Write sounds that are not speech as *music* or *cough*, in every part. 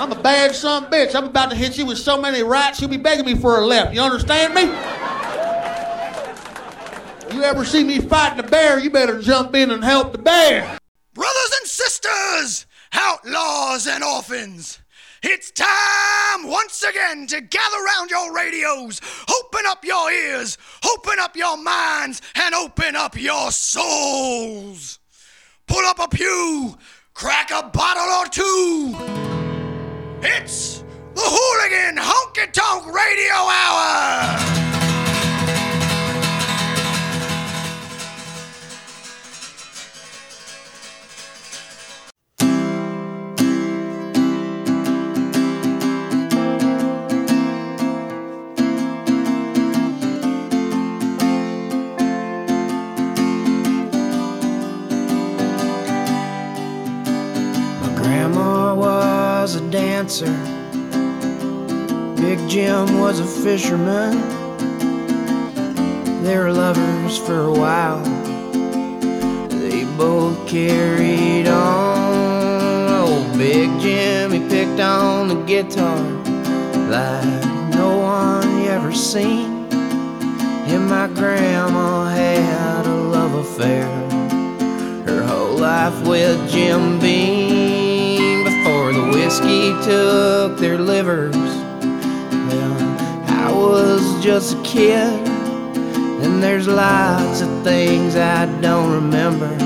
I'm a bad son bitch. I'm about to hit you with so many rights, you'll be begging me for a left. You understand me? You ever see me fighting a bear, you better jump in and help the bear. Brothers and sisters, outlaws and orphans, it's time once again to gather round your radios, open up your ears, open up your minds, and open up your souls. Pull up a pew, crack a bottle or two. It's the Hooligan Honky Tonk Radio Hour. Dancer. Big Jim was a fisherman. They were lovers for a while. They both carried on. Oh, Big Jim, he picked on the guitar like no one you ever seen. And my grandma had a love affair her whole life with Jim Beam whiskey took their livers. Well, I was just a kid, and there's lots of things I don't remember.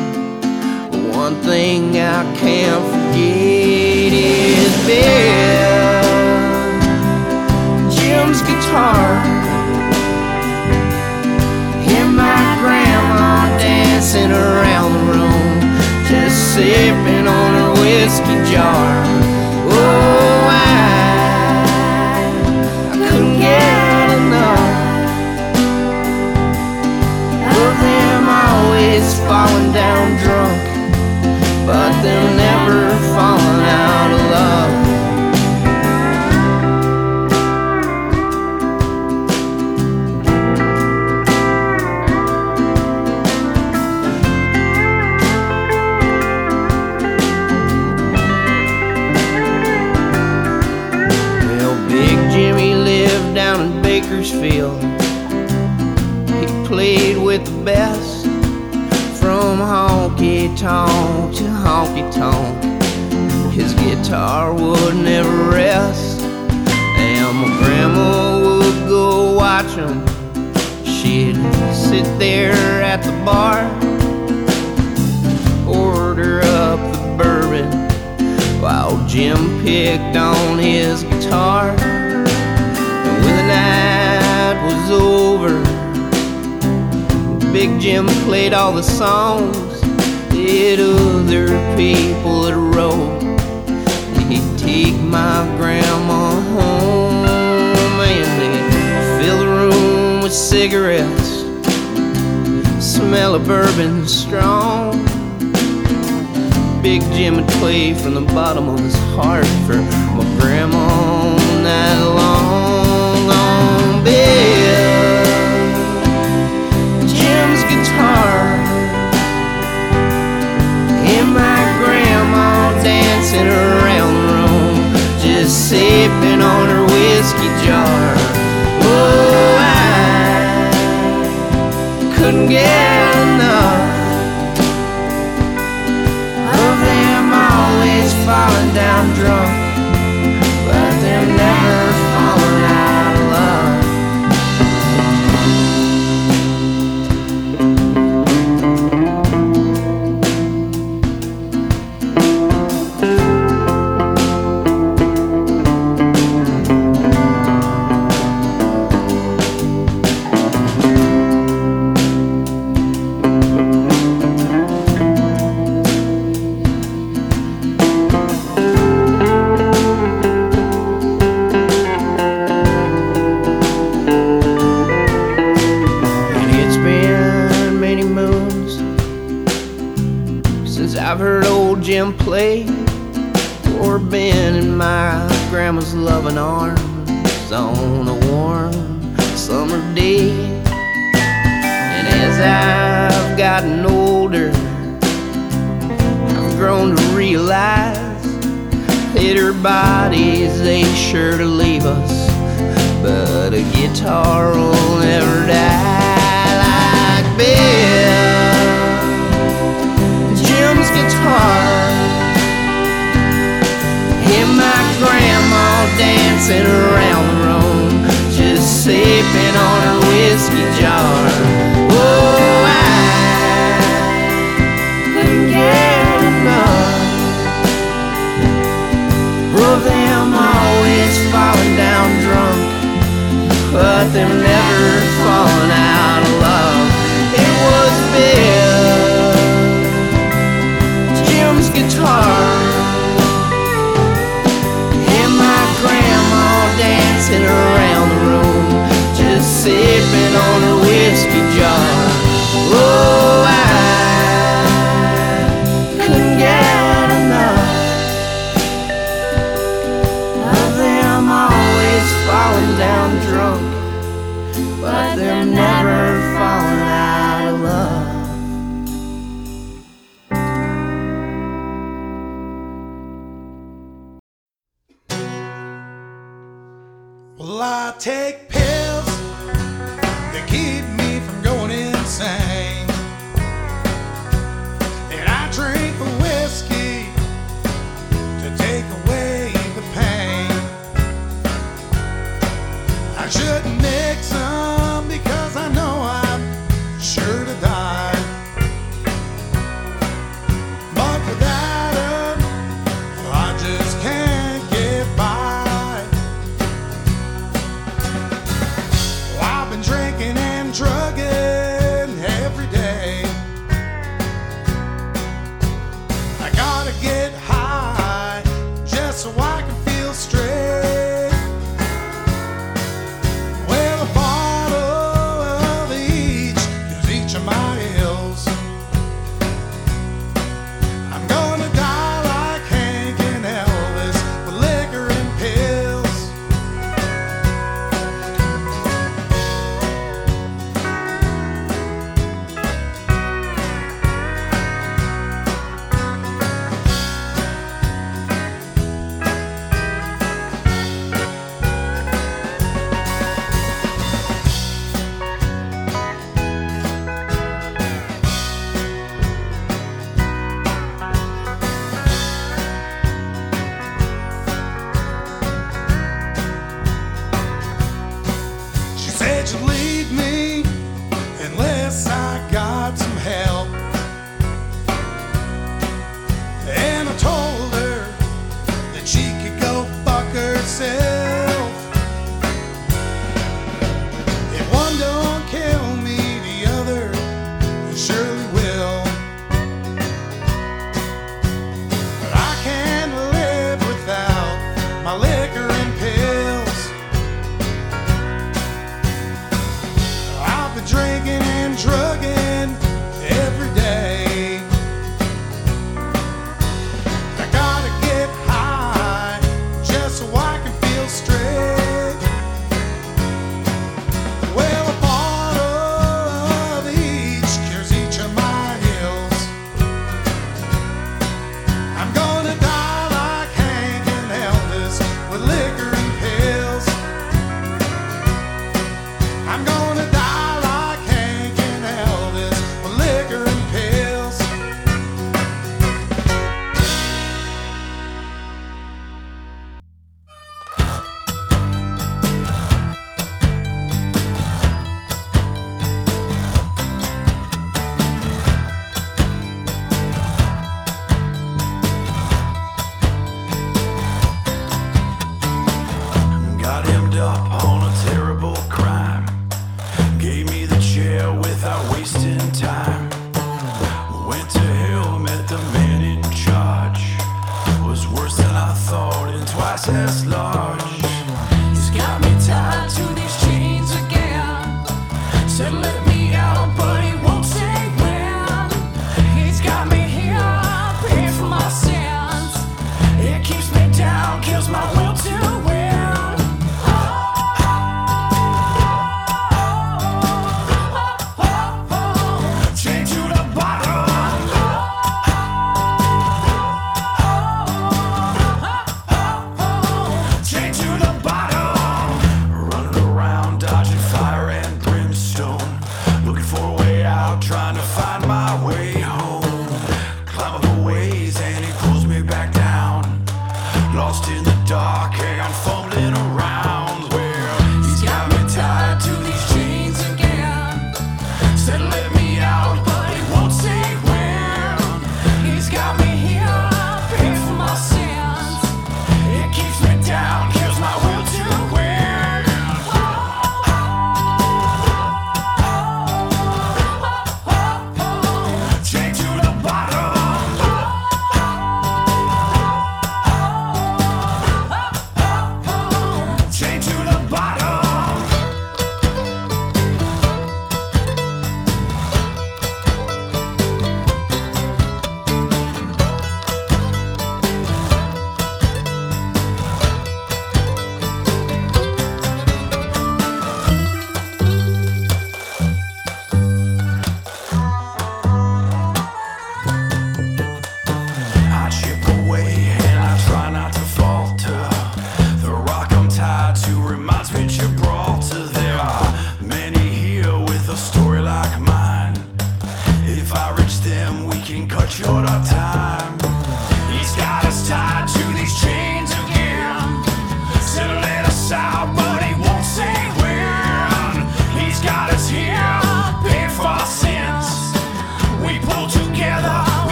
But one thing I can't forget is Bill, Jim's guitar. And my grandma dancing around the room, just sipping on her whiskey jar. Guitar would never rest, and my grandma would go watch him. She'd sit there at the bar, order up the bourbon while Jim picked on his guitar. And when the night was over, Big Jim played all the songs that other people had wrote. My grandma home and they'd fill the room with cigarettes, smell of bourbon strong. Big Jim would play from the bottom of his heart for my grandma all night long. On Bill, Jim's guitar, and my grandma dancing around just sipping on her whiskey jar. Oh, I couldn't get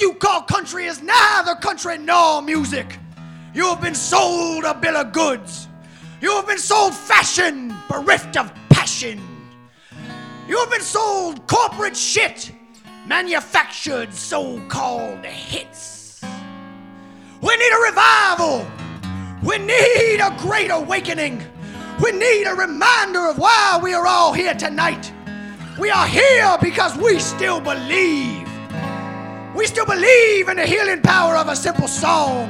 You call country is neither country nor music. You have been sold a bill of goods. You have been sold fashion, bereft of passion. You have been sold corporate shit, manufactured so called hits. We need a revival. We need a great awakening. We need a reminder of why we are all here tonight. We are here because we still believe. We still believe in the healing power of a simple song.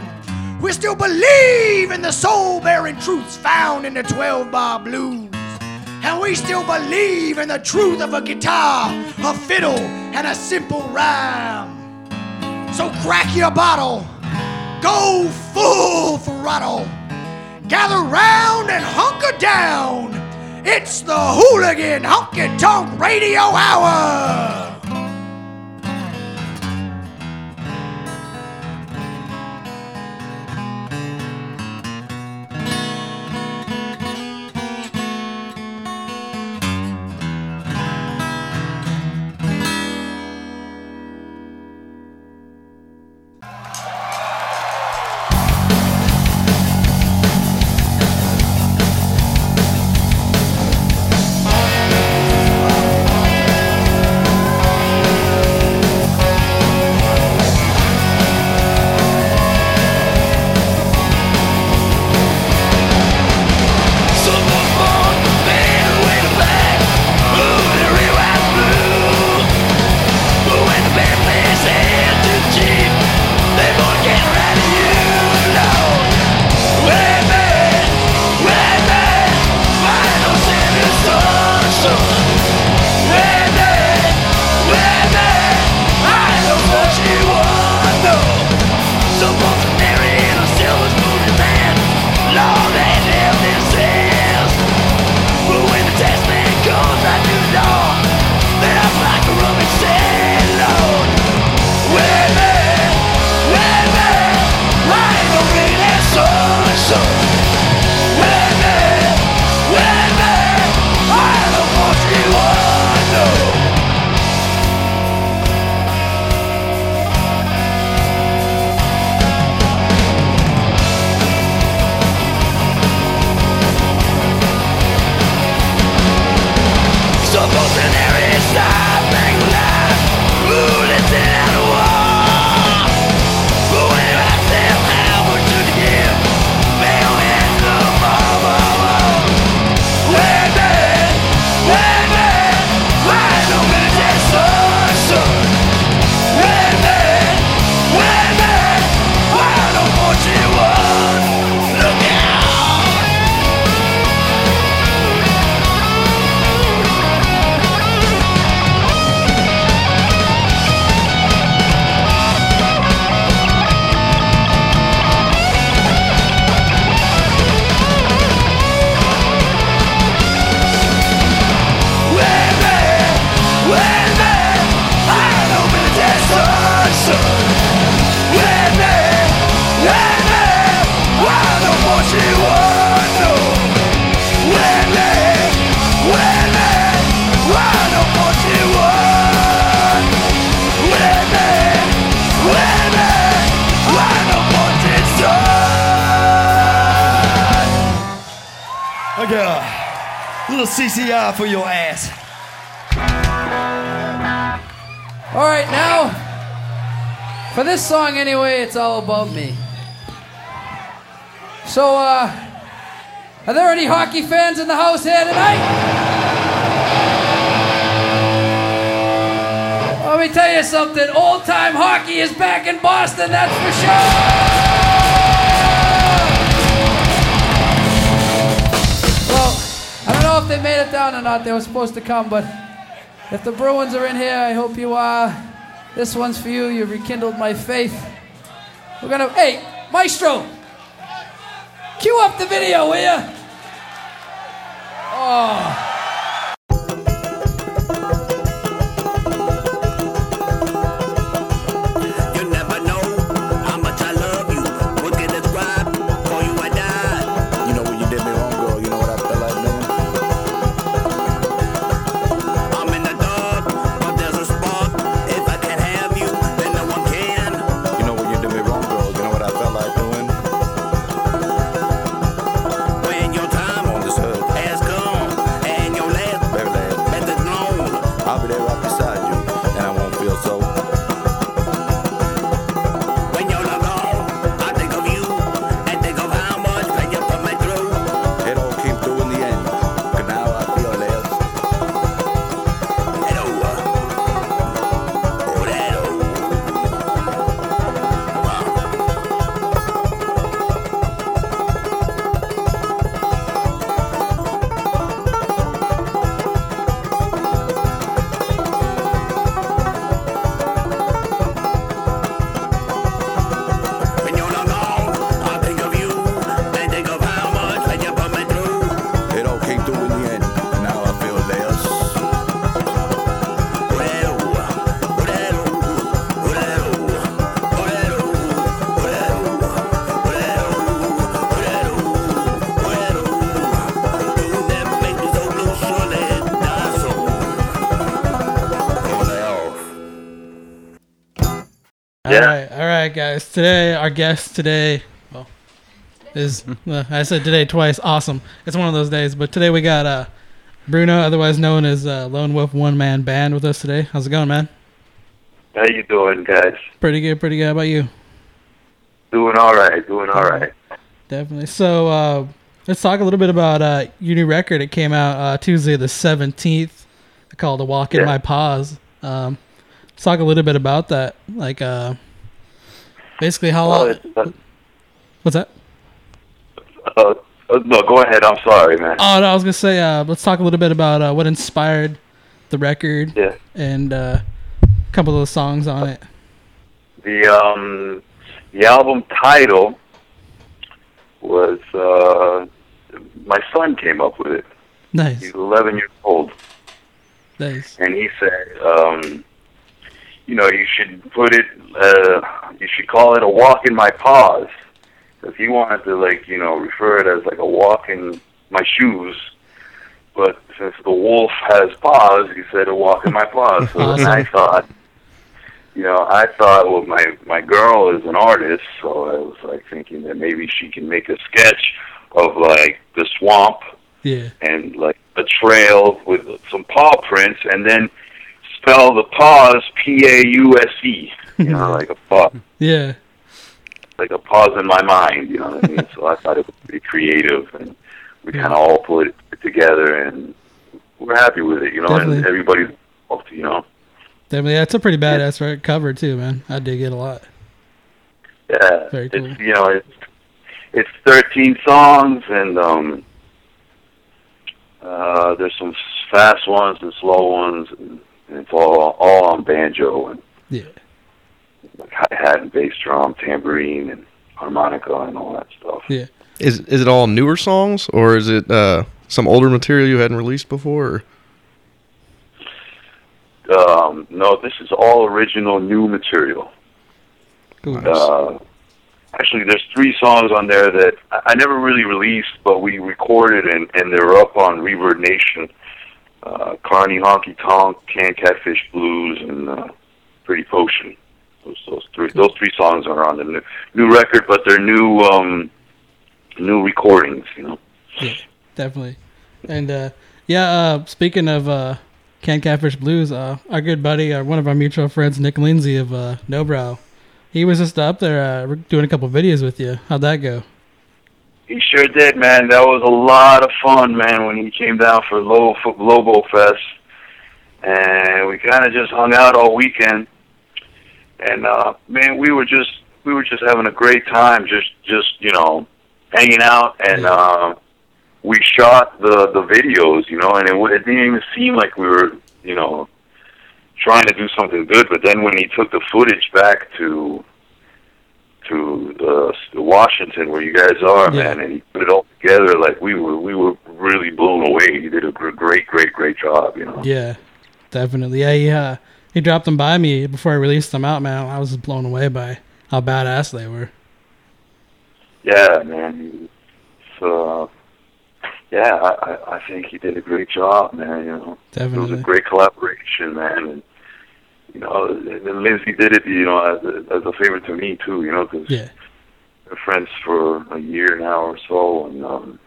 We still believe in the soul bearing truths found in the 12 bar blues. And we still believe in the truth of a guitar, a fiddle, and a simple rhyme. So crack your bottle, go full throttle, gather round and hunker down. It's the Hooligan Honky Tonk Radio Hour. About me. So, uh, are there any hockey fans in the house here tonight? Let me tell you something. Old time hockey is back in Boston, that's for sure. Well, I don't know if they made it down or not. They were supposed to come, but if the Bruins are in here, I hope you are. This one's for you. You rekindled my faith. We're gonna. Hey, Maestro, cue up the video, will ya? Oh. All right, all right, guys. Today, our guest today, well, is uh, I said today twice. Awesome. It's one of those days. But today we got uh, Bruno, otherwise known as uh, Lone Wolf One Man Band, with us today. How's it going, man? How you doing, guys? Pretty good, pretty good. How about you? Doing all right. Doing all right. Definitely. So uh, let's talk a little bit about uh, your new record. It came out uh, Tuesday the seventeenth, called "A Walk in Yeah. My Paws." Um, let's talk a little bit about that. Like, uh, basically, how Oh, long? What's that? uh, uh, no, go ahead. I'm sorry, man. Oh no, I was gonna say uh, let's talk a little bit about uh, what inspired the record Yeah. and uh, a couple of the songs on it. The um, the album title was uh, my son came up with it. Nice, He's 11 years old, nice. and he said, um, you know, you should put it, uh, you should call it a walk in my paws. If you wanted to, like, you know, refer it as like a walk in my shoes, but since the wolf has paws, he said a walk in my paws. *laughs* So then I thought, you know, I thought, well, my my girl is an artist, so I was like thinking that maybe she can make a sketch of like the swamp Yeah, and like a trail with some paw prints, and then spell the pause P A U S E. You know, *laughs* like a paw, yeah, like a pause in my mind. You know what I mean? so I thought it was pretty creative, and we kind of all put it together, and we're happy with it. You know, and everybody's involved, you know. definitely. That's a pretty badass right cover too, man. I dig it a lot. Yeah, Very cool. it's you know it's it's 13 songs and um uh there's some fast ones and slow ones and, and it's all all on banjo and Yeah, like hi hat and bass drum, tambourine and harmonica and all that stuff. yeah. Is is it all newer songs or is it uh, some older material you hadn't released before? Um no, this is all original new material. Cool. Uh actually there's three songs on there that I I never really released but we recorded and and they're up on ReverbNation. Uh Carney Honky Tonk, Can Catfish Blues and uh Pretty Potion. Those those three those three songs are on the new, new record but they're new um new recordings, you know. Yeah, definitely. And uh, Yeah. Uh, speaking of uh, Can Catfish Blues, uh, our good buddy, uh, one of our mutual friends, Nick Lindsay of uh, No Brow, he was just up there uh, doing a couple videos with you. How'd that go? He sure did, man. That was a lot of fun, man, when he came down for Lobo, Lobo Fest. And we kind of just hung out all weekend. And, uh, man, we were just, we were just having a great time, just, just, you know, hanging out. And, uh, we shot the, the videos, you know, and it, it didn't even seem like we were, you know, trying to do something good. But then when he took the footage back to, to uh, Washington, where you guys are, Yeah. man, and he put it all together. Like we were, we were really blown away. He did a great, great, great job. You know. Yeah, definitely. Yeah, he uh, he dropped them by me before I released them out, man. I was blown away by how badass they were. Yeah, man. So, yeah, I, I, think he did a great job, man. You know, it was a great collaboration, man. And you know, and and Lindsay did it, you know, as a, as a favor to me too. You know, because Yeah. we're friends for a year now or so, and um,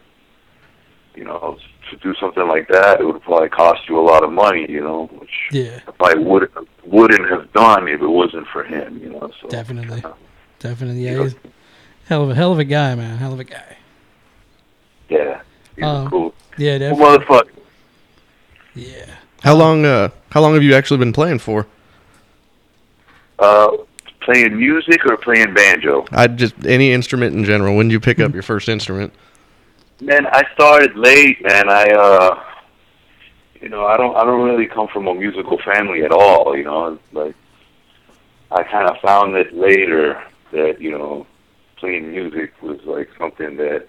you know, to do something like that, it would probably cost you a lot of money. You know, which Yeah, I probably would wouldn't have done if it wasn't for him. You know, so definitely, definitely. Yeah, he's hell of a hell of a guy, man. Hell of a guy. yeah, he's Um, cool. Yeah, Cool motherfucker. Yeah. How long? Uh, how long have you actually been playing for? Uh, playing music or playing banjo? I just any instrument in general. When did you pick up your first instrument? Man, I started late, and I, uh, you know, I don't, I don't really come from a musical family at all. You know, like I kind of found it later that you know, playing music was like something that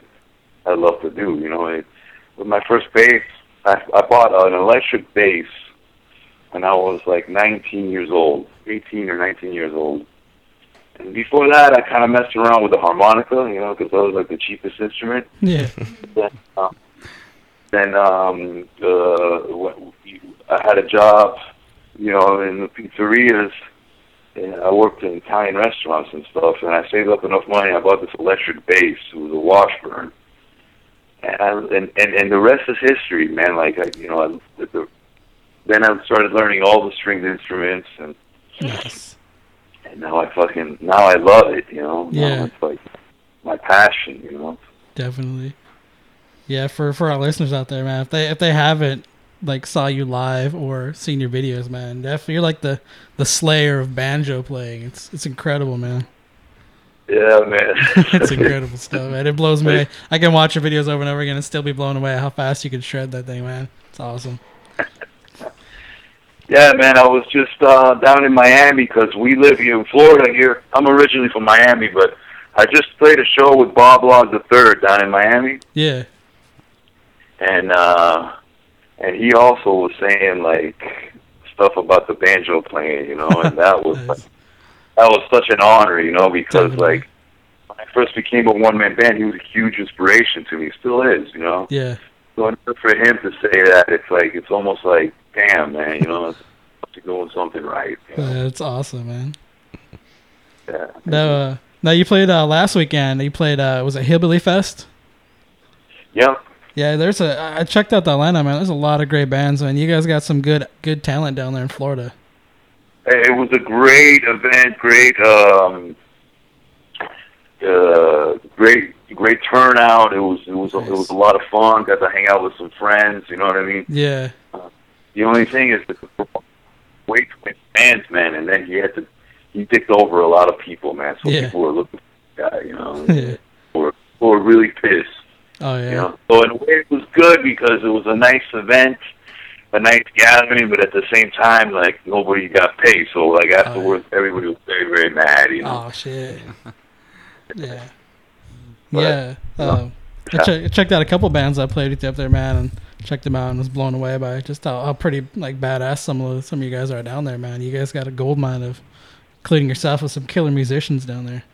I love to do. You know, it, with my first bass, I, I bought an electric bass when I was like 19 years old, 18 or 19 years old. And before that, I kind of messed around with the harmonica, you know, because that was like the cheapest instrument. Yeah. Then, uh, then um, uh, I had a job, you know, in the pizzerias. And I worked in Italian restaurants and stuff, and I saved up enough money. I bought this electric bass. It was a Washburn, and I, and, and and the rest is history, man. Like I, you know, I, the, then I started learning all the stringed instruments, and Nice. and now I fucking now I love it. You know, Now Yeah. it's like my passion. You know. Definitely. Yeah, for for our listeners out there, man, if they if they haven't like saw you live or seen your videos, man, definitely you're like the the slayer of banjo playing. It's it's incredible, man. Yeah, man. *laughs* it's incredible *laughs* stuff, man. It blows me. I can watch your videos over and over again and still be blown away how fast you can shred that thing, man. It's awesome. Yeah, man, I was just uh, down in Miami because we live here in Florida. Here, I'm originally from Miami, but I just played a show with Bob Log the Third down in Miami, Yeah. and uh, and he also was saying like stuff about the banjo playing, you know, and that was *laughs* like, that was such an honor, you know, because like when I first became a one man band, he was a huge inspiration to me, still is, you know. Yeah. So in order for him to say that, it's like it's almost like, damn, man, you know, you're doing something right. Yeah, it's awesome, man. Yeah. No, uh, no, you played uh, last weekend. You played uh, was it Hillbilly Fest? Yeah. Yeah, there's a. I checked out the lineup, man. There's a lot of great bands, man. You guys got some good good talent down there in Florida. It was a great event, great, um, uh, great, great turnout. It was, it was, a, it was a lot of fun. Got to hang out with some friends. You know what I mean? Yeah. The only thing is that the wait for bands, man, and then he had to, he dicked over a lot of people, man. So Yeah. people were looking for the guy, you know, *laughs* Yeah. were, were really pissed. Oh yeah. You know, so in a way it was good because it was a nice event, a nice gathering, but at the same time, like nobody got paid. So like afterwards, everybody was very, very mad. You know. Oh shit. *laughs* Yeah. But, yeah. Um, I, che- I checked out a couple bands I played with up there, man, and checked them out and was blown away by just how, how pretty like badass some of the, some of you guys are down there, man. You guys got a gold mine of including yourself with some killer musicians down there.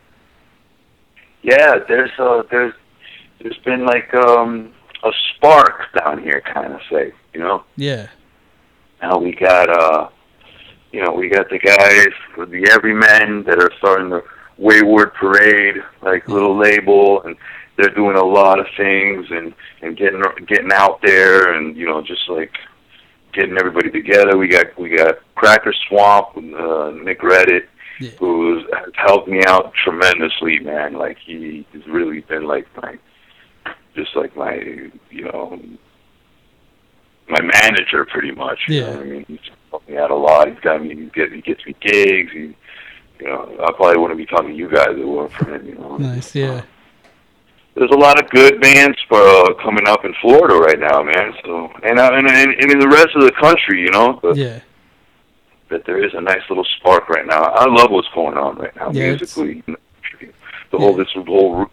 Yeah, there's uh there's there's been like um a spark down here, kind of say. You know. Yeah. Now we got uh you know we got the guys with the Everymen that are starting the Wayward Parade, like little label, and they're doing a lot of things and and getting getting out there and you know just like getting everybody together. We got we got Cracker Swamp, uh, Nick Reddit, who's has helped me out tremendously, man. Like he has really been like my just like my you know my manager pretty much. You Yeah. I mean, he's helped me out a lot. He's got me. He gets, he gets me gigs. He, you know, I probably wouldn't be talking to you guys if it weren't for him. You know, Nice, yeah. There's a lot of good bands for, uh, coming up in Florida right now, man. So and uh, and, and and in the rest of the country, you know, but Yeah. that there is a nice little spark right now. I love what's going on right now Yeah, musically. The whole this whole roots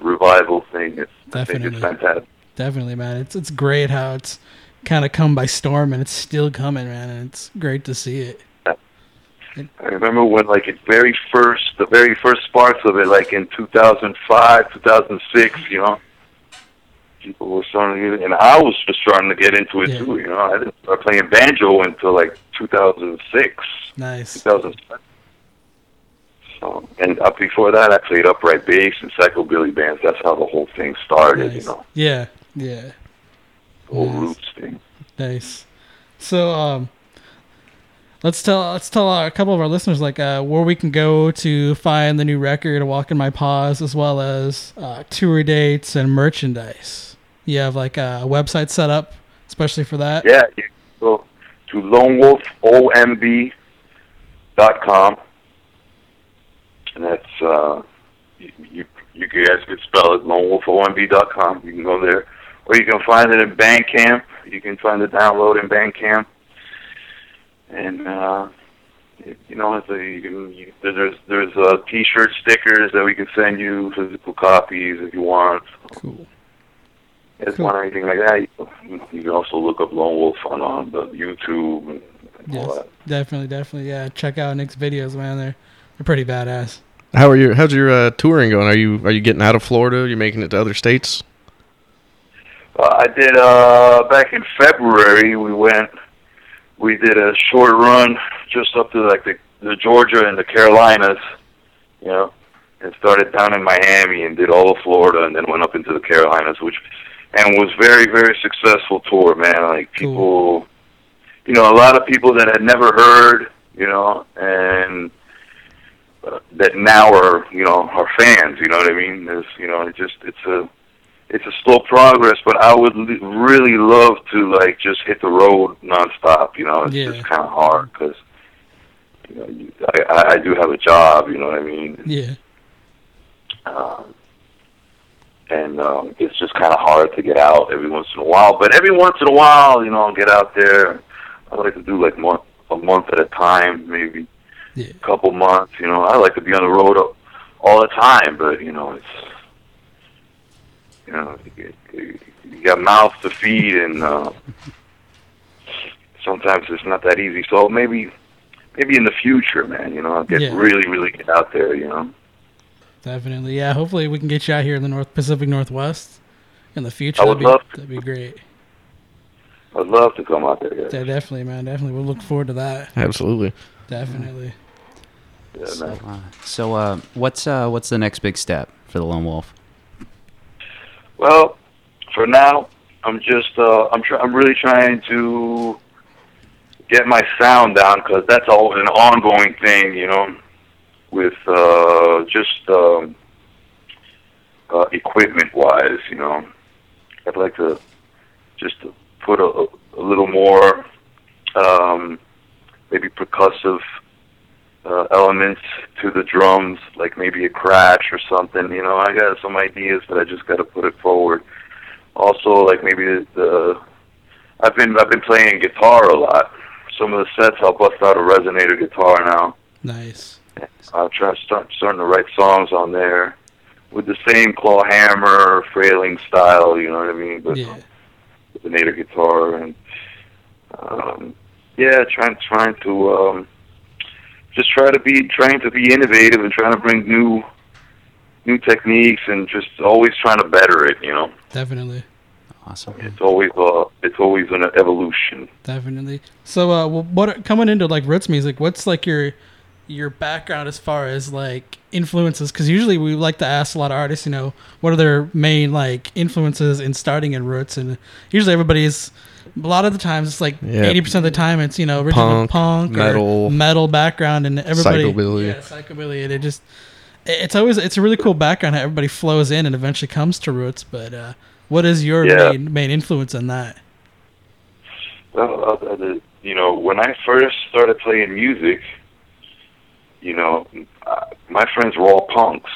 revival thing. It's, I think it's Definitely. fantastic. Definitely, man. It's it's great how it's kind of come by storm and it's still coming, man. And it's great to see it. I remember when like it very first, the very first sparks of it, like in 2005, 2006, you know, people were starting to get, and I was just starting to get into it Yeah. too. You know, I didn't start playing banjo until like 2006, Nice. 2007. So, and up before that, I played upright bass and psychobilly bands. That's how the whole thing started. You know, Yeah. Yeah. the whole Nice. roots thing. Nice. So um let's tell let's tell a couple of our listeners like uh where we can go to find the new record Walk in My Paws as well as uh tour dates and merchandise. You have like a website set up especially for that? Yeah, you go to lonewolfomb.com, and that's uh, you, you you guys could spell it lonewolfomb.com. You can go there, or you can find it in Bandcamp. You can find the download in Bandcamp, and uh, you know, it's a, you can you, there's there's uh, T-shirt stickers that we can send you physical copies if you want. Cool. If you want anything like that, you, you can also look up Lone Wolf on, on the YouTube and, and all Yes. that. Definitely, definitely. Yeah, check out Nick's videos, man. They're they're pretty badass. How are you? How's your uh, touring going? Are you Are you getting out of Florida? Are you making it to other states? Uh, I did uh back in February. We went. We did a short run just up to like the, the Georgia and the Carolinas, you know, and started down in Miami and did all of Florida and then went up into the Carolinas, which and was very very successful tour, man. Like people, you know, a lot of people that had never heard, you know, and uh, that now are you know are fans. You know what I mean? There's you know it just it's a it's a slow progress, but I would l- really love to like just hit the road nonstop. You know, it's Yeah. just kind of hard because you know you, I, I do have a job. You know what I mean? Yeah. Um, and um, it's just kind of hard to get out every once in a while. But every once in a while, you know, I'll get out there. I like to do like month a month at a time, maybe Yeah. a couple months. You know, I like to be on the road all the time, but you know, it's you know, you, you you got mouths to feed, and uh, sometimes it's not that easy. So maybe, maybe in the future, man, you know, I'll get Yeah. really, really get out there. You know. Definitely. Yeah, hopefully we can get you out here in the North Pacific Northwest in the future. I would that'd be, love That'd be great. I'd love to come out there. Yeah. Yeah, definitely, man. Definitely. We'll look forward to that. Absolutely. Definitely. So, uh, so uh, what's uh, what's the next big step for the Lone Wolf? Well, for now, I'm just uh, I'm try- I'm really trying to get my sound down because that's all an ongoing thing, you know, with uh, just um, uh, equipment wise, you know. I'd like to just put a, a little more um, maybe percussive uh, elements to the drums, like maybe a crash or something. You know, I got some ideas, but I just got to put it forward. Also, like maybe the, the I've been I've been playing guitar a lot. Some of the sets I'll bust out a resonator guitar now. Nice. I'll try start starting to write songs on there with the same claw hammer frailing style. You know what I mean? But Yeah. resonator guitar and um, yeah, trying trying to um, just try to be trying to be innovative and trying to bring new new techniques and just always trying to better it. You know, Definitely. Awesome. it's always uh, it's always an evolution. Definitely. So, uh, what coming into like roots music? What's like your your background as far as like influences because usually we like to ask a lot of artists you know what are their main like influences in starting in roots and usually everybody's a lot of the times it's like Yeah. 80% of the time it's you know original Punk, punk, or metal, metal background and everybody psychobilly. yeah psychobilly and it just it's always it's a really cool background how everybody flows in and eventually comes to roots but uh what is your Yeah. main, main influence in that Well, uh, the, you know, when I first started playing music, you know, my friends were all punks.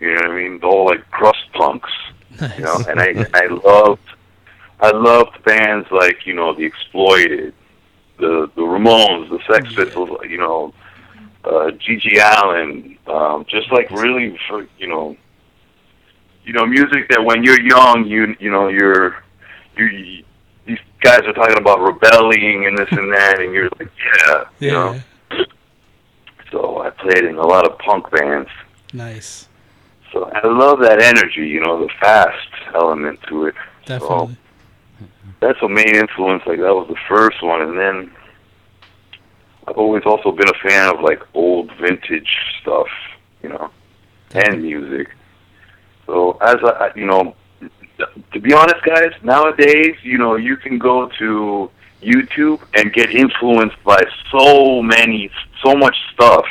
You know what I mean? They're all like crust punks. You know, and I I loved I loved bands like you know the Exploited, the the Ramones, the Sex Pistols. You know, uh, GG Allin. Um, just like really, for, you know, you know, music that when you're young, you you know, you're you these guys are talking about rebelling and this and that, and you're like, yeah, you know. So I played in a lot of punk bands. nice So I love that energy, you know, the fast element to it. definitely So that's a main influence. Like that was the first one, and then I've always also been a fan of like old vintage stuff, you know, and music. So as I, you know, to be honest, guys, nowadays, you know, you can go to YouTube and get influenced by so many, so much stuff.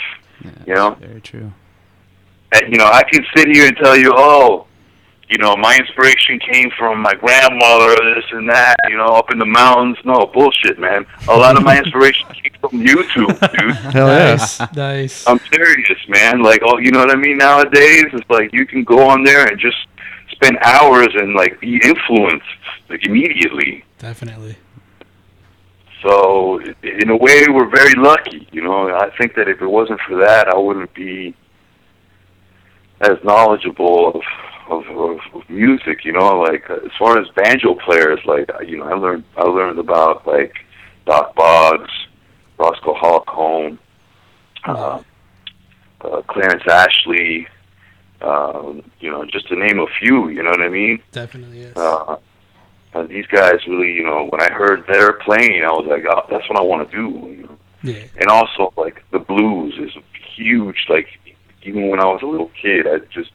you know, Very true. and, you know, I can sit here and tell you, oh, you know, my inspiration came from my grandmother, this and that, you know, up in the mountains. No, bullshit, man. A lot of my inspiration *laughs* came from YouTube, dude. *laughs* Hell yeah. nice nice I'm serious, man. Like, oh, you know what I mean? Nowadays, it's like you can go on there and just spend hours and like be influenced like immediately. definitely So, in a way, we're very lucky. You know, I think that if it wasn't for that, I wouldn't be as knowledgeable of of, of, of music. You know, like as far as banjo players, like you know, I learned I learned about like Dock Boggs, Roscoe Holcomb, uh, uh, Clarence Ashley. Um, you know, just to name a few. You know what I mean? definitely yes uh, and these guys really, you know, when I heard their playing, I was like, oh, that's what I want to do. You know? yeah And also, like the blues is huge. Like even when I was a little kid, I just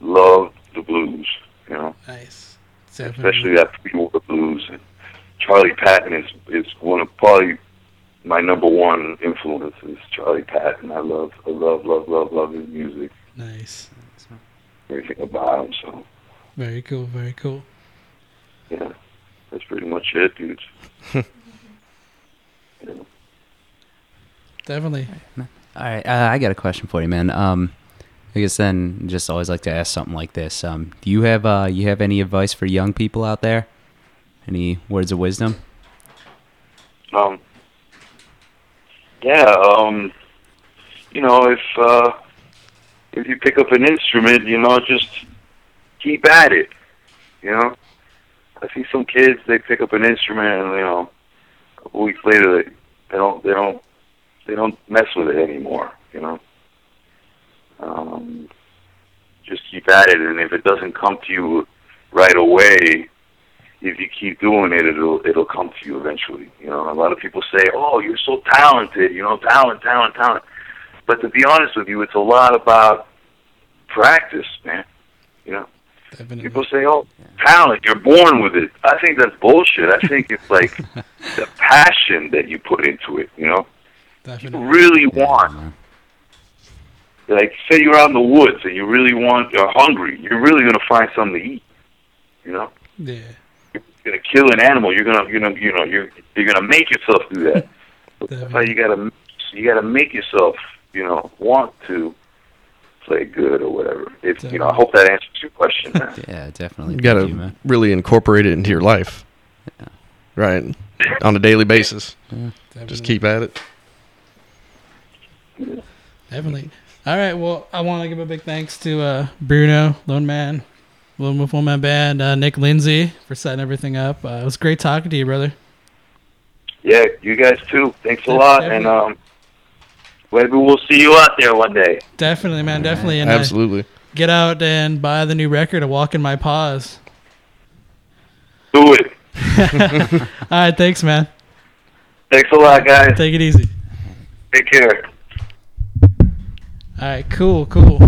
loved the blues. You know, nice definitely especially that pre-war blues. And Charlie Patton is is one of probably my number one influences. Charlie Patton. I love, I love, love, love, love his music. nice Everything about him. So very cool very cool yeah, that's pretty much it, dudes. *laughs* definitely All right, uh, I got a question for you, man. Um, I guess then, just always like to ask something like this. Um, do you have uh, you have any advice for young people out there? Any words of wisdom? Um, yeah, um, you know, if uh, if you pick up an instrument, you know, just keep at it. You know, I see some kids they pick up an instrument and you know, a couple weeks later they they don't they don't they don't mess with it anymore. You know, um, just keep at it, and if it doesn't come to you right away, if you keep doing it, it'll it'll come to you eventually. You know, a lot of people say, "Oh, you're so talented," you know, talent, talent, talent. But to be honest with you, it's a lot about practice, man. You know, definitely people say, "Oh, talent, you're born with it." I think that's bullshit. I think it's like *laughs* the passion that you put into it. You know, definitely you really want. Like, say you're out in the woods and you really want, you're hungry. You're really gonna find something to eat. You know yeah you're gonna kill an animal, you're gonna, you're gonna, you know, you're you're gonna make yourself do that. *laughs* That's how you gotta, you gotta make yourself, you know, want to play good or whatever. If you know, I hope that answers your question. Man. *laughs* Yeah, definitely. You gotta you, man. really incorporate it into your life. Yeah. Right. On a daily basis. Yeah, Just keep at it. Definitely. All right. Well, I want to give a big thanks to uh, Bruno, Lone Man, Lone Wolf One Man Band, uh, Nick Lindsay for setting everything up. Uh, it was great talking to you, brother. Yeah, you guys too. Thanks a lot, and um, maybe we'll see you out there one day. Definitely, man. Definitely. And uh, Absolutely. get out and buy the new record, A Walk in My Paws. Do it. *laughs* *laughs* All right. Thanks, man. Thanks a lot, guys. Take it easy. Take care. All right, cool, cool.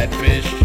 Heading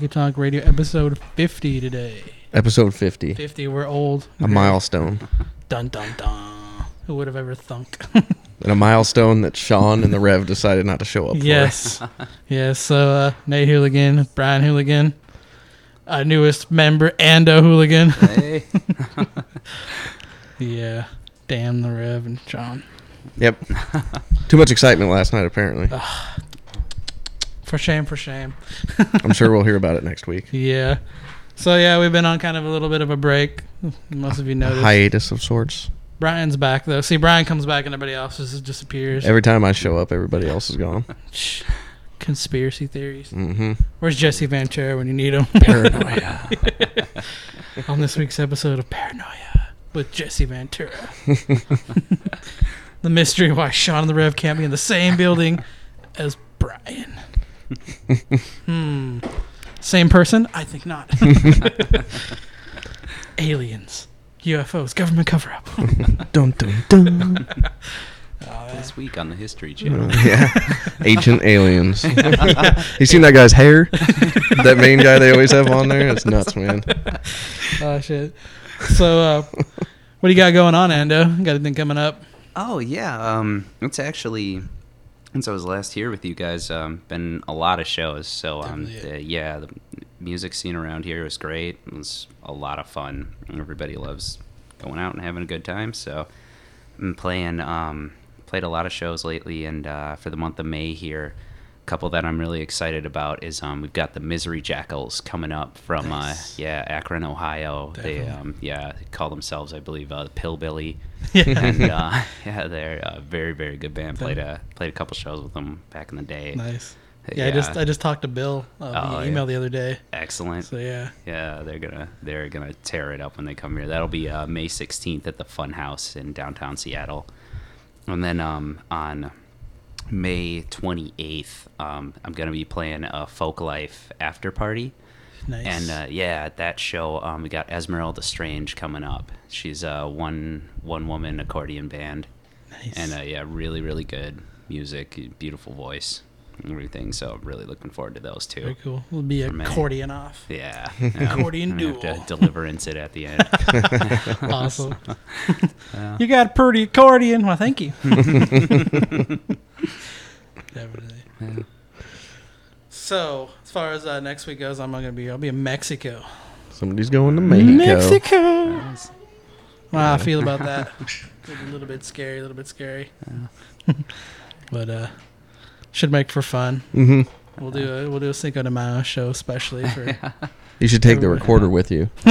Honky Tonk Radio episode 50 today. Episode 50. 50, we're old. A milestone. Dun dun dun. Who would have ever thunk? *laughs* And a milestone that Sean and the Rev decided not to show up yes. yes. So, uh, Nate Hooligan, Brian Hooligan, our newest member, Ando Hooligan. Hey. *laughs* yeah. Damn the Rev and Sean. Yep. Too much excitement last night, apparently. For shame, for shame. *laughs* I'm sure we'll hear about it next week. Yeah. So yeah, we've been on kind of a little bit of a break. Most of you A noticed. hiatus of sorts. Brian's back though. See, Brian comes back and everybody else just disappears. Every time I show up, everybody else is gone. *laughs* Conspiracy theories. hmm Where's Jesse Ventura when you need him? Paranoia. *laughs* on this week's episode of Paranoia with Jesse Ventura. the mystery of why Sean and the Rev can't be in the same building as Brian. Hmm. Same person? I think not. *laughs* Aliens, UFOs, government cover up. *laughs* dun dun dun. this week on the History Channel. yeah. *laughs* Ancient aliens. you seen that guy's hair? that main guy they always have on there? It's nuts, man. oh shit. So, uh, what do you got going on, Ando? Got anything coming up? Oh yeah, um, it's actually since I was last here with you guys, um, been a lot of shows. So um, the, yeah, the music scene around here is great. It was a lot of fun. Everybody loves going out and having a good time. So I'm playing um, played a lot of shows lately, and uh, for the month of May here. Couple that I'm really excited about is um, we've got the Misery Jackals coming up from Nice. uh, yeah Akron, Ohio. They um, yeah call themselves I believe uh, Pillbilly. *laughs* Yeah. and uh, *laughs* yeah, they're a very very good band. Played a played a couple shows with them back in the day. Nice. Yeah, I just I just talked to Bill uh, Oh, via yeah. email the other day. Excellent. So yeah, Yeah, they're gonna they're gonna tear it up when they come here. That'll be uh, May 16th at the Fun House in downtown Seattle, and then um, on May 28th, um, I'm gonna be playing a Folklife after party. Nice. And uh, yeah, at that show, um, we got Esmeralda Strange coming up. She's a one one woman accordion band. Nice. And uh, yeah, really really good music, beautiful voice, and everything. So I'm really looking forward to those two. Very cool. We'll be accordion off. Yeah, *laughs* Accordion *laughs* I'm have duel. to deliverance it at the end. *laughs* awesome. Yeah. You got a pretty accordion. Well, thank you. *laughs* Definitely. So, as far as uh, next week goes, I'm not gonna be. I'll be in Mexico. Somebody's going to Mexico. Mexico. Wow, I feel about that. *laughs* a little bit scary. A little bit scary. *laughs* but uh, should make for fun. Mhm. We'll do a we'll do a Cinco de Mayo show, especially for. You should take the recorder with you. *laughs*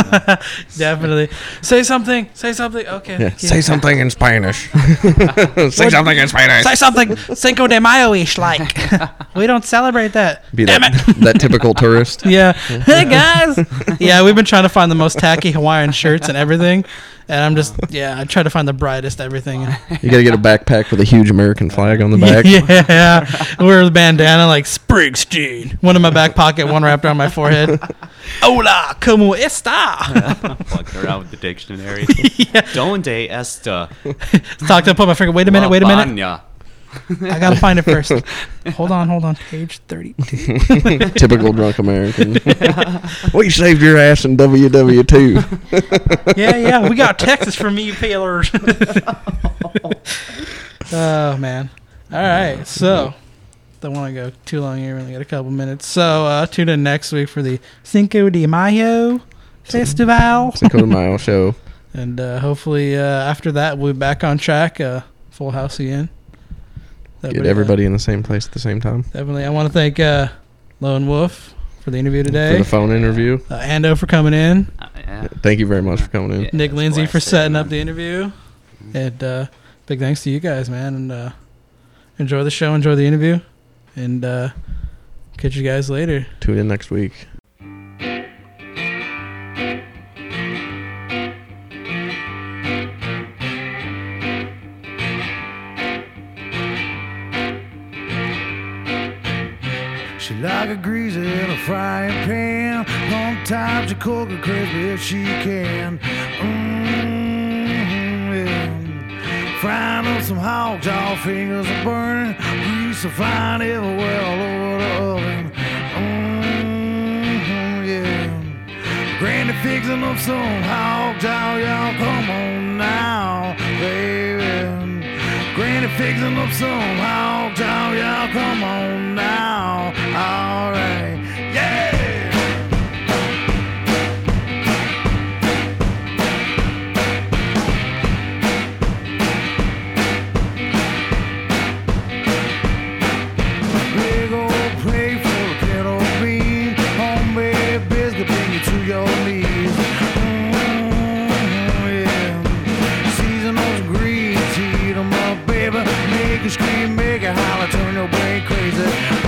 Definitely. Say something. Say something. Okay. Yeah. thank you. Say something in Spanish. *laughs* Say something in Spanish. Say something Cinco de Mayo ish like. *laughs* we don't celebrate that. Be Damn that, it. that typical tourist. Yeah. Hey guys. yeah, we've been trying to find the most tacky Hawaiian shirts and everything. And I'm just yeah, I try to find the brightest everything. You got to get a backpack with a huge American flag on the *laughs* back. yeah. *laughs* Wear the bandana like Springsteen. One in my back pocket, one wrapped around my forehead. *laughs* Hola, como esta? Walking around with the dictionary. Donde esta? Talk to put my finger. Wait a minute. Wait a minute. Lasagna. *laughs* I gotta find it first. *laughs* Hold on, hold on. Page thirty-two. *laughs* Typical drunk American. we saved your ass in WW two. yeah, yeah. We got Texas from you peelers. oh man. All right. So don't want to go too long here. We only got a couple minutes. So uh, tune in next week for the Cinco de Mayo festival. Cinco de Mayo show. And uh, hopefully uh, after that we'll be back on track. Uh, full house again. That Get would, uh, everybody in the same place at the same time. Definitely. I want to thank uh, Lone Wolf for the interview today. For the phone interview. Uh, Ando for coming in. yeah. Thank you very much for coming in. Nick Lindsay for setting up the interview. And uh, big thanks to you guys, man. And uh, enjoy the show, enjoy the interview, and uh, catch you guys later. Tune in next week. Tired to cook a Crispy if she can. Mm-hmm, yeah. Frying up some hog jaw fingers are burning. Grease are flying everywhere all over the oven. Mm-hmm, yeah. Granny fixing up some hog jaw, y'all come on now, baby. Granny fixing up some hog jaw, y'all come on now, alright. Holler, turn your brain crazy.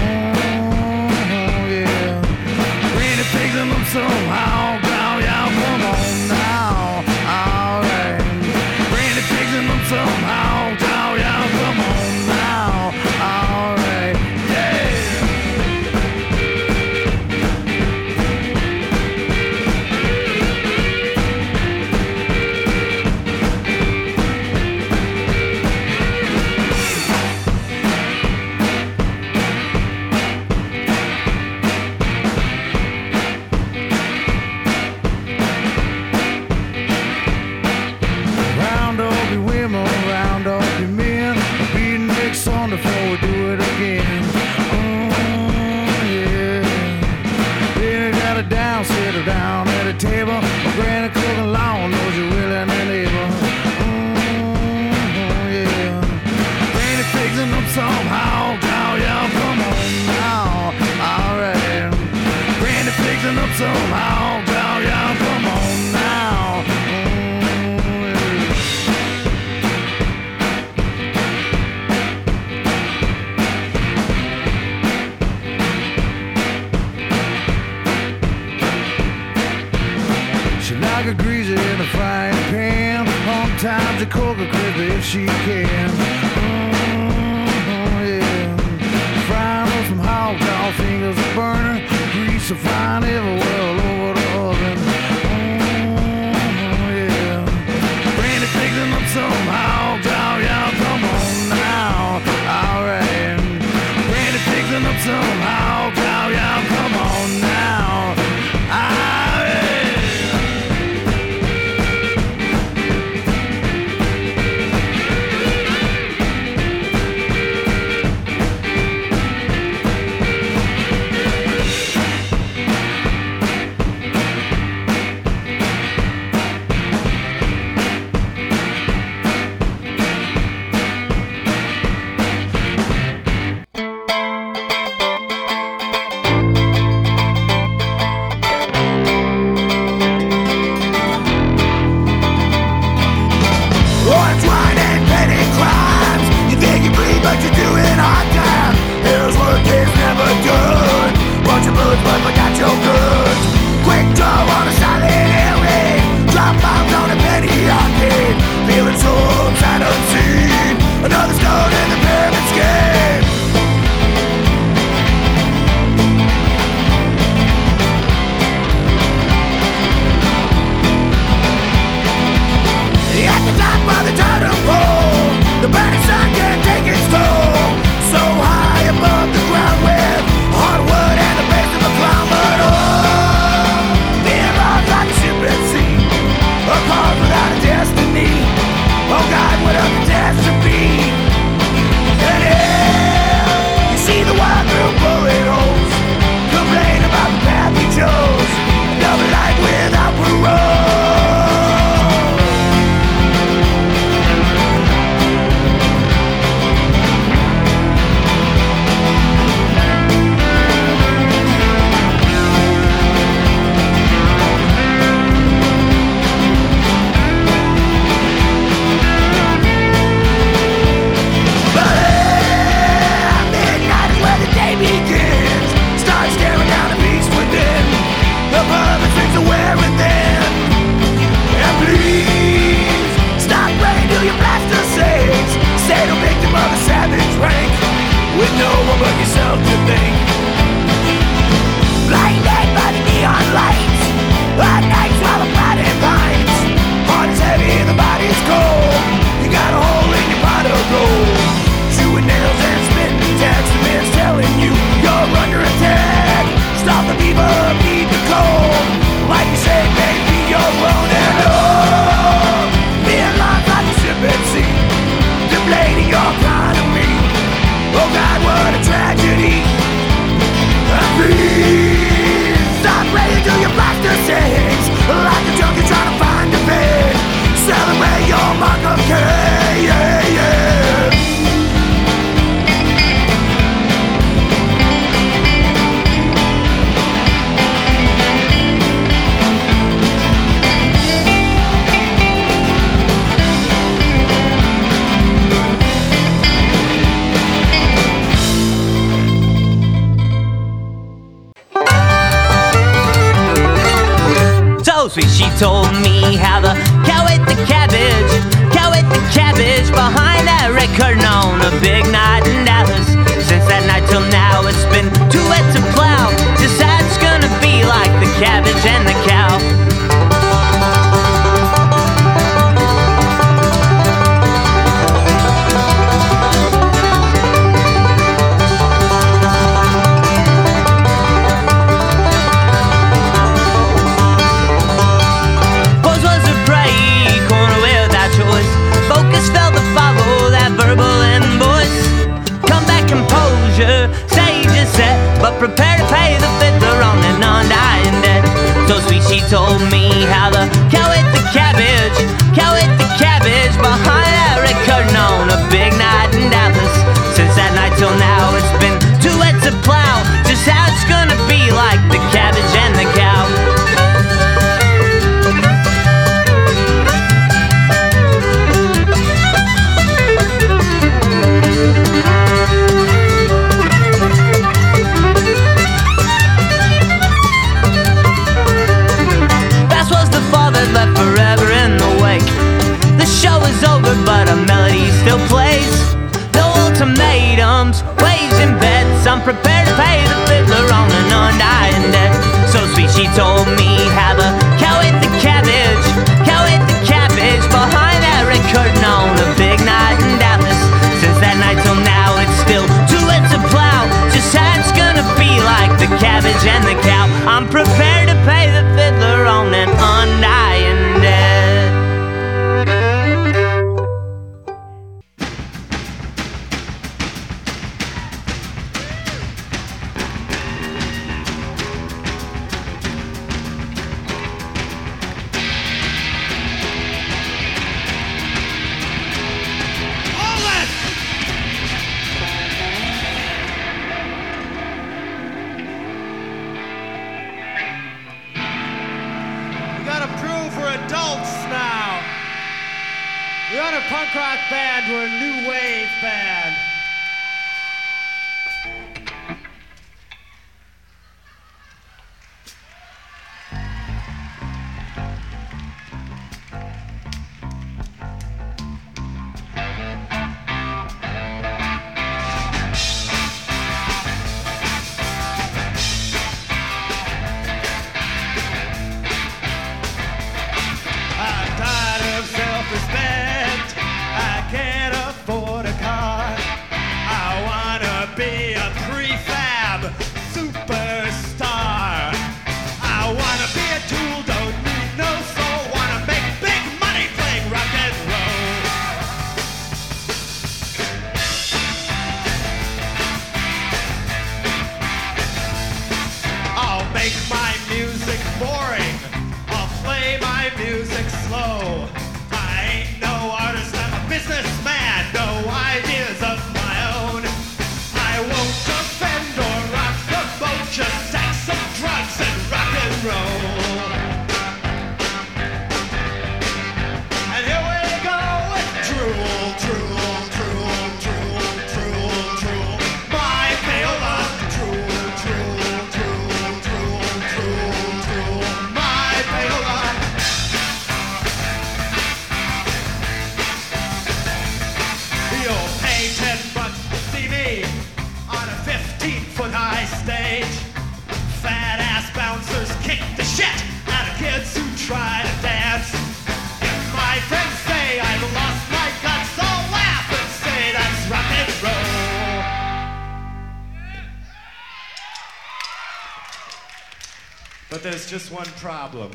just one problem.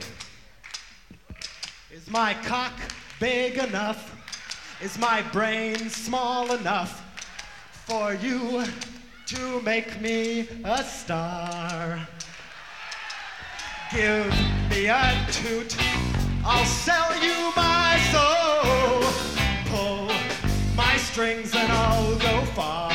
Is my cock big enough? Is my brain small enough for you to make me a star? Give me a toot, I'll sell you my soul. Pull my strings and I'll go far.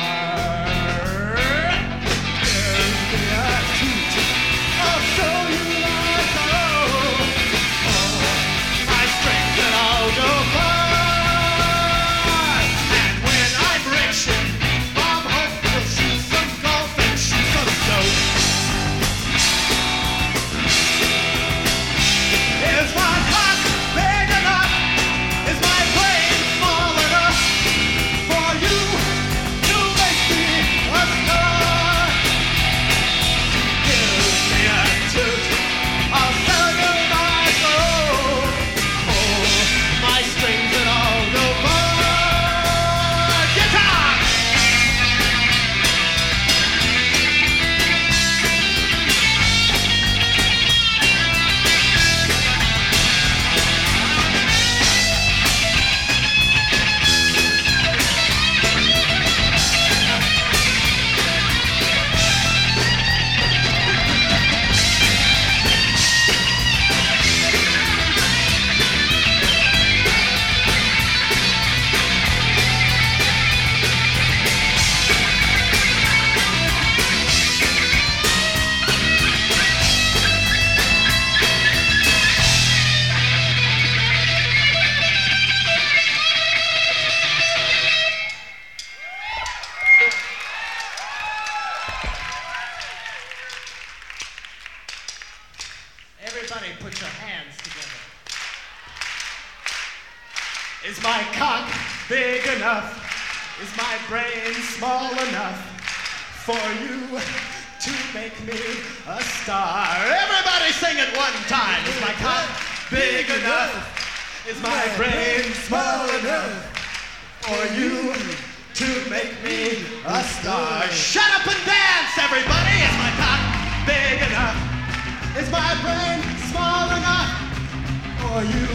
Put your hands together. Is my cock big enough? Is my brain small enough for you to make me a star? Everybody sing it one time. Is my cock big enough? Is my brain small enough for you to make me a star? Shut up and dance, everybody! Is my cock big enough? Is my brain small enough for you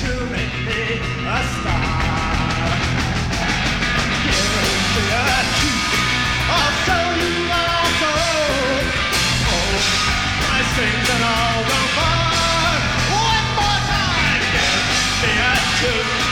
to make me a star? Give me a key. I'll show you my soul. Oh, my strings and all go far. One more time. Give me a tune.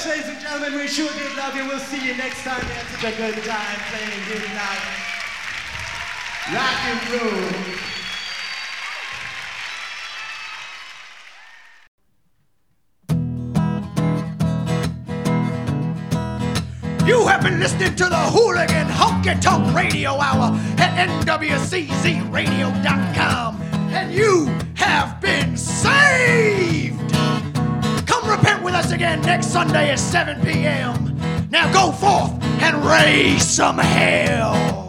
Much, ladies and gentlemen. We sure did love you. We'll see you next time. We had such a good time playing here tonight. Rock and roll. You have been listening to the Hooligan Honky Tonk Radio Hour at NWCZRadio.com, and you have been saved. With us again next Sunday at 7 p.m. Now go forth and raise some hell.